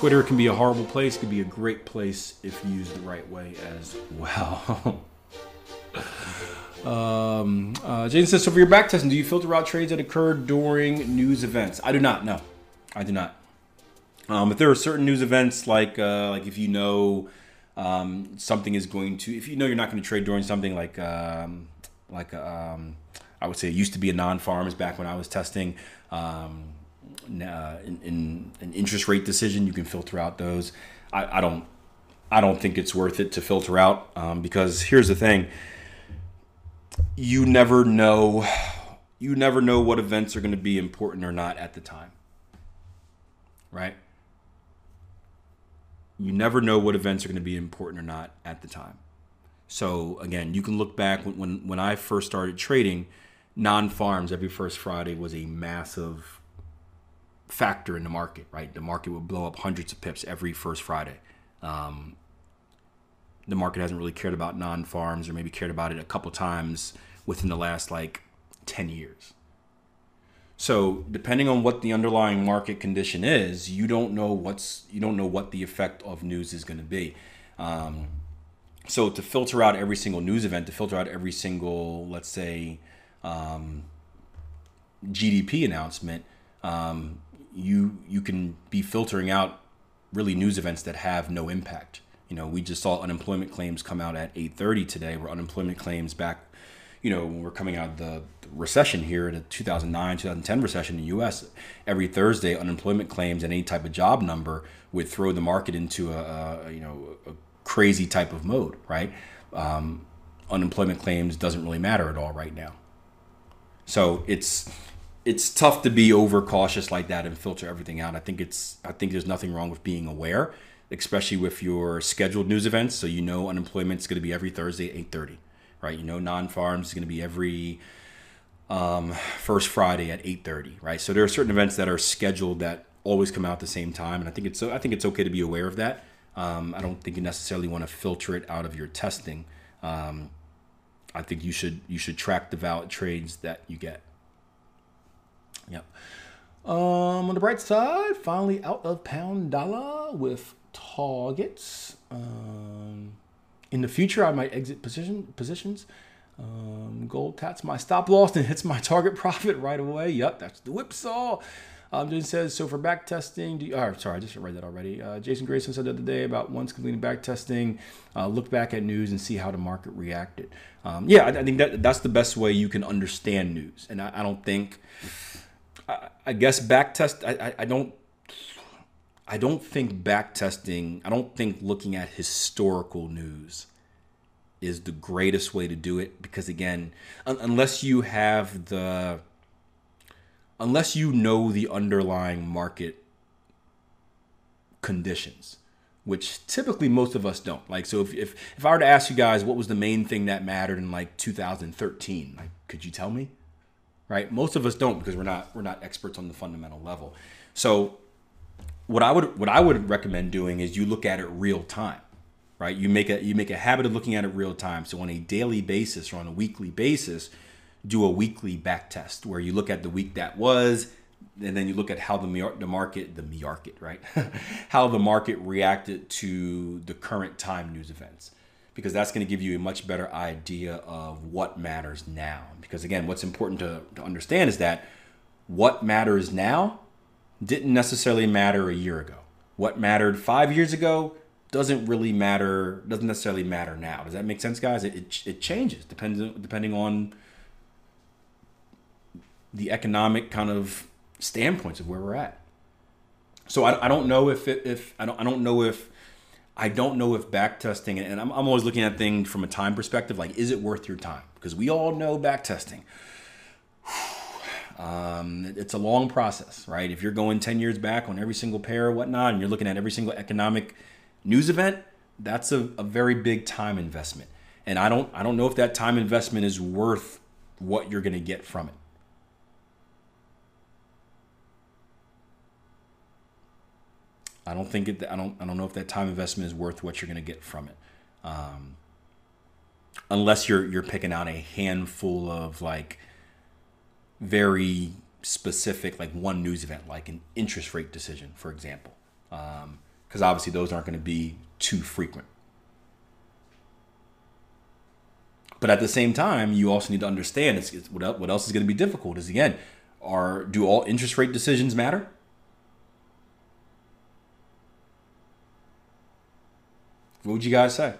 Twitter can be a horrible place, can be a great place if used the right way as well. um, uh, Jason says, so for your back testing, do you filter out trades that occur during news events? I do not. No, I do not. Um, if there are certain news events, like uh, like if you know um, something is going to, if you know you're not going to trade during something like um, like um, I would say it used to be a non-farms back when I was testing. Um, uh, in, in, an interest rate decision, you can filter out those. I, I don't I don't think it's worth it to filter out um, because here's the thing: you never know you never know what events are going to be important or not at the time, right? You never know what events are going to be important or not at the time. So again, you can look back when when, when I first started trading non-farms every first Friday was a massive factor in the market, right? The market would blow up hundreds of pips every first Friday. Um, the market hasn't really cared about non-farms or maybe cared about it a couple times within the last like 10 years. So, depending on what the underlying market condition is, you don't know what's you don't know what the effect of news is going to be. Um, so, to filter out every single news event, to filter out every single, let's say, um, GDP announcement, um, you you can be filtering out really news events that have no impact. You know, we just saw unemployment claims come out at 8:30 today, where unemployment claims back, you know, when we're coming out of the recession here, the 2009 2010 recession in the U.S. Every Thursday, unemployment claims and any type of job number would throw the market into a, a you know a crazy type of mode, right? Um, unemployment claims doesn't really matter at all right now. So it's it's tough to be overcautious like that and filter everything out. I think it's I think there's nothing wrong with being aware, especially with your scheduled news events. So you know unemployment is going to be every Thursday at eight thirty, right? You know non-farms is going to be every um, first Friday at eight thirty, right? So there are certain events that are scheduled that always come out at the same time, and I think it's I think it's okay to be aware of that. Um, I don't think you necessarily want to filter it out of your testing. Um, I think you should you should track the valid trades that you get. Yep. Um, on the bright side, finally out of pound dollar with targets. Um, in the future, I might exit position positions. Um, gold taps my stop loss and hits my target profit right away. Yep, that's the whipsaw. Um, Jason says, so for back testing, do you, oh, sorry, I just read that already. Uh, Jason Grayson said the other day about once completing back testing, uh, look back at news and see how the market reacted. Um, yeah, I, I, think that that's the best way you can understand news. And I, I don't think, I, I, guess back test, I, I don't, I don't think back testing, I don't think looking at historical news is the greatest way to do it because again, un- unless you have the unless you know the underlying market conditions which typically most of us don't. Like so if, if if i were to ask you guys what was the main thing that mattered in like 2013 like could you tell me right? Most of us don't because we're not we're not experts on the fundamental level. So what i would what i would recommend doing is you look at it real time right? You make a you make a habit of looking at it real time. So on a daily basis or on a weekly basis do a weekly back test where you look at the week that was and then you look at how the the market the market right? How the market reacted to the current time news events because that's going to give you a much better idea of what matters now. Because again what's important to, to understand is that what matters now didn't necessarily matter a year ago. What mattered five years ago doesn't really matter doesn't necessarily matter now. Does that make sense guys? It, it, it changes depending depending on the economic kind of standpoints of where we're at. So I, I don't know if it, if I don't I don't know if I don't know if back testing and I'm, I'm always looking at things from a time perspective like is it worth your time? Because we all know back testing. Um, it's a long process right? If you're going 10 years back on every single pair or whatnot and you're looking at every single economic news event that's a, a very big time investment. And I don't I don't know if that time investment is worth what you're going to get from it I don't think it. I don't. I don't know if that time investment is worth what you're going to get from it, um, unless you're you're picking out a handful of like very specific, like one news event, like an interest rate decision, for example. Um, because obviously those aren't going to be too frequent. But at the same time, you also need to understand it's, it's what, else, what else is going to be difficult is again, are do all interest rate decisions matter? What would you guys say?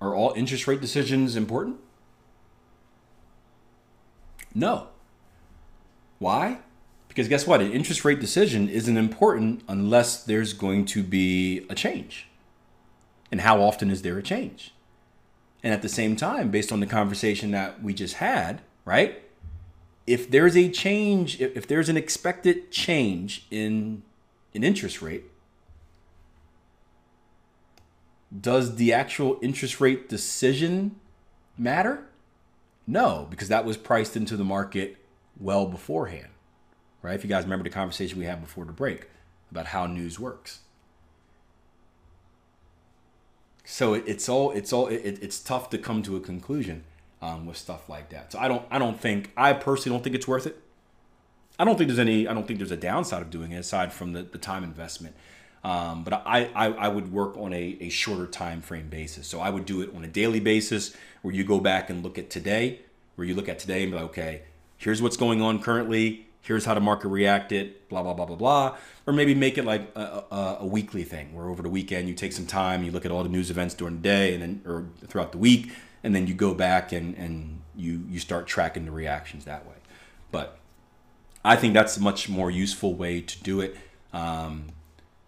Are all interest rate decisions important? No. Why? Because guess what? An interest rate decision isn't important unless there's going to be a change. And how often is there a change? And at the same time, based on the conversation that we just had, right? If there's a change, if, there's an expected change in an interest rate, does the actual interest rate decision matter? No, because that was priced into the market well beforehand, right? If you guys remember the conversation we had before the break about how news works. So it's all it's all it, it's tough to come to a conclusion um, with stuff like that. So I don't I don't think I personally don't think it's worth it. I don't think there's any I don't think there's a downside of doing it aside from the, the time investment. Um, but I, I, I would work on a, a shorter time frame basis. So I would do it on a daily basis where you go back and look at today, where you look at today and be like, okay, here's what's going on currently here's how the market reacted, blah, blah, blah, blah, blah. Or maybe make it like a, a, a, weekly thing where over the weekend you take some time, you look at all the news events during the day and then, or throughout the week, and then you go back and, and you, you start tracking the reactions that way. But I think that's a much more useful way to do it. Um,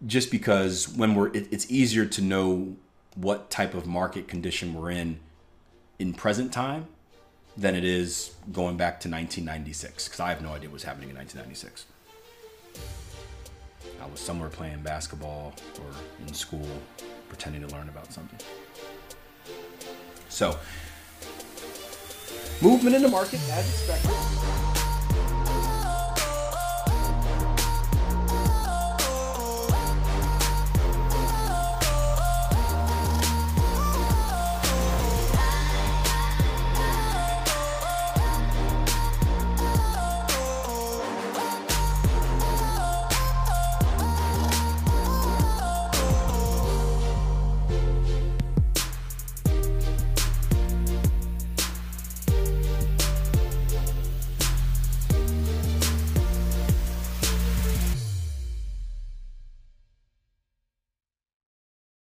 just because when we're, it, it's easier to know what type of market condition we're in in present time than it is going back to 1996 because I have no idea what was happening in 1996. I was somewhere playing basketball or in school pretending to learn about something. So, movement in the market as expected.